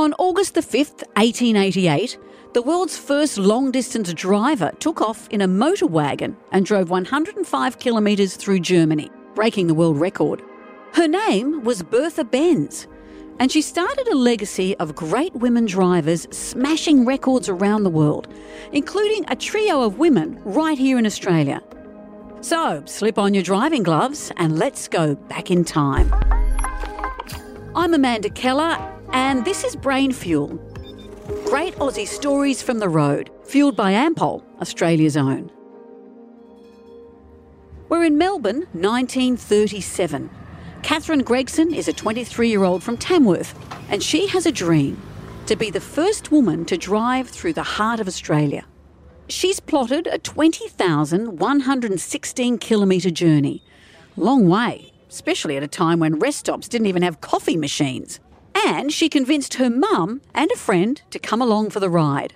On August the 5th, 1888, the world's first long distance driver took off in a motor wagon and drove 105 kilometres through Germany, breaking the world record. Her name was Bertha Benz, and she started a legacy of great women drivers smashing records around the world, including a trio of women right here in Australia. So, slip on your driving gloves and let's go back in time. I'm Amanda Keller, and this is Brain Fuel. Great Aussie stories from the road, fueled by Ampol, Australia's own. We're in Melbourne, 1937. Catherine Gregson is a 23 year old from Tamworth, and she has a dream to be the first woman to drive through the heart of Australia. She's plotted a 20,116 kilometre journey. Long way, especially at a time when rest stops didn't even have coffee machines. And she convinced her mum and a friend to come along for the ride.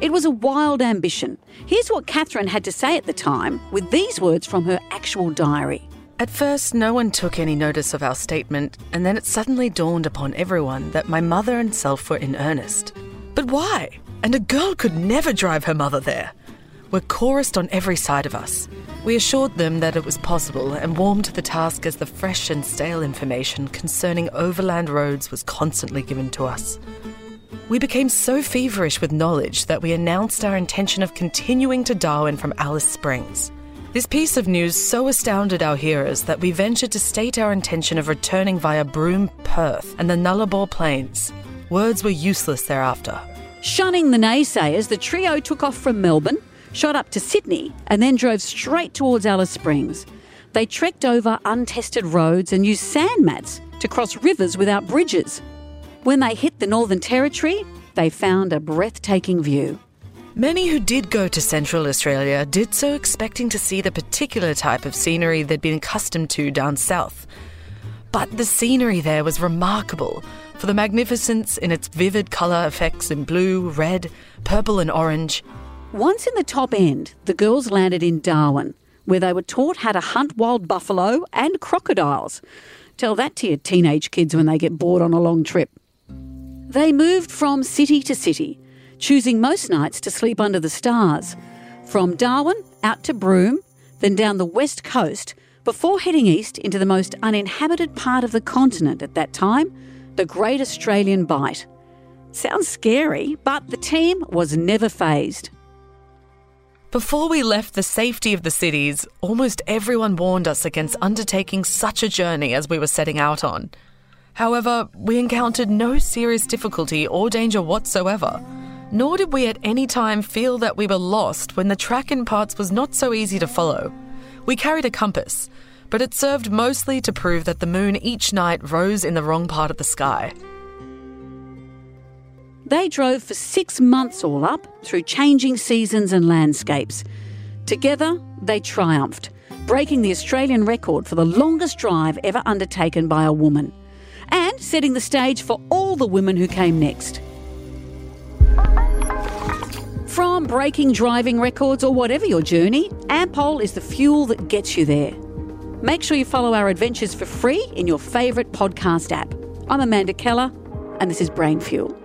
It was a wild ambition. Here's what Catherine had to say at the time with these words from her actual diary. At first, no one took any notice of our statement, and then it suddenly dawned upon everyone that my mother and self were in earnest. But why? And a girl could never drive her mother there. Were chorused on every side of us. We assured them that it was possible and warmed to the task as the fresh and stale information concerning overland roads was constantly given to us. We became so feverish with knowledge that we announced our intention of continuing to Darwin from Alice Springs. This piece of news so astounded our hearers that we ventured to state our intention of returning via Broome, Perth, and the Nullarbor Plains. Words were useless thereafter. Shunning the naysayers, the trio took off from Melbourne, shot up to Sydney, and then drove straight towards Alice Springs. They trekked over untested roads and used sand mats to cross rivers without bridges. When they hit the Northern Territory, they found a breathtaking view. Many who did go to Central Australia did so expecting to see the particular type of scenery they'd been accustomed to down south. But the scenery there was remarkable for the magnificence in its vivid colour effects in blue, red, purple, and orange. Once in the top end, the girls landed in Darwin, where they were taught how to hunt wild buffalo and crocodiles. Tell that to your teenage kids when they get bored on a long trip. They moved from city to city choosing most nights to sleep under the stars. From Darwin out to Broome, then down the west coast, before heading east into the most uninhabited part of the continent at that time, the Great Australian Bight. Sounds scary, but the team was never fazed. Before we left the safety of the cities, almost everyone warned us against undertaking such a journey as we were setting out on. However, we encountered no serious difficulty or danger whatsoever. Nor did we at any time feel that we were lost when the track in parts was not so easy to follow. We carried a compass, but it served mostly to prove that the moon each night rose in the wrong part of the sky. They drove for six months all up through changing seasons and landscapes. Together, they triumphed, breaking the Australian record for the longest drive ever undertaken by a woman, and setting the stage for all the women who came next. From breaking driving records or whatever your journey, Ampol is the fuel that gets you there. Make sure you follow our adventures for free in your favourite podcast app. I'm Amanda Keller, and this is Brain Fuel.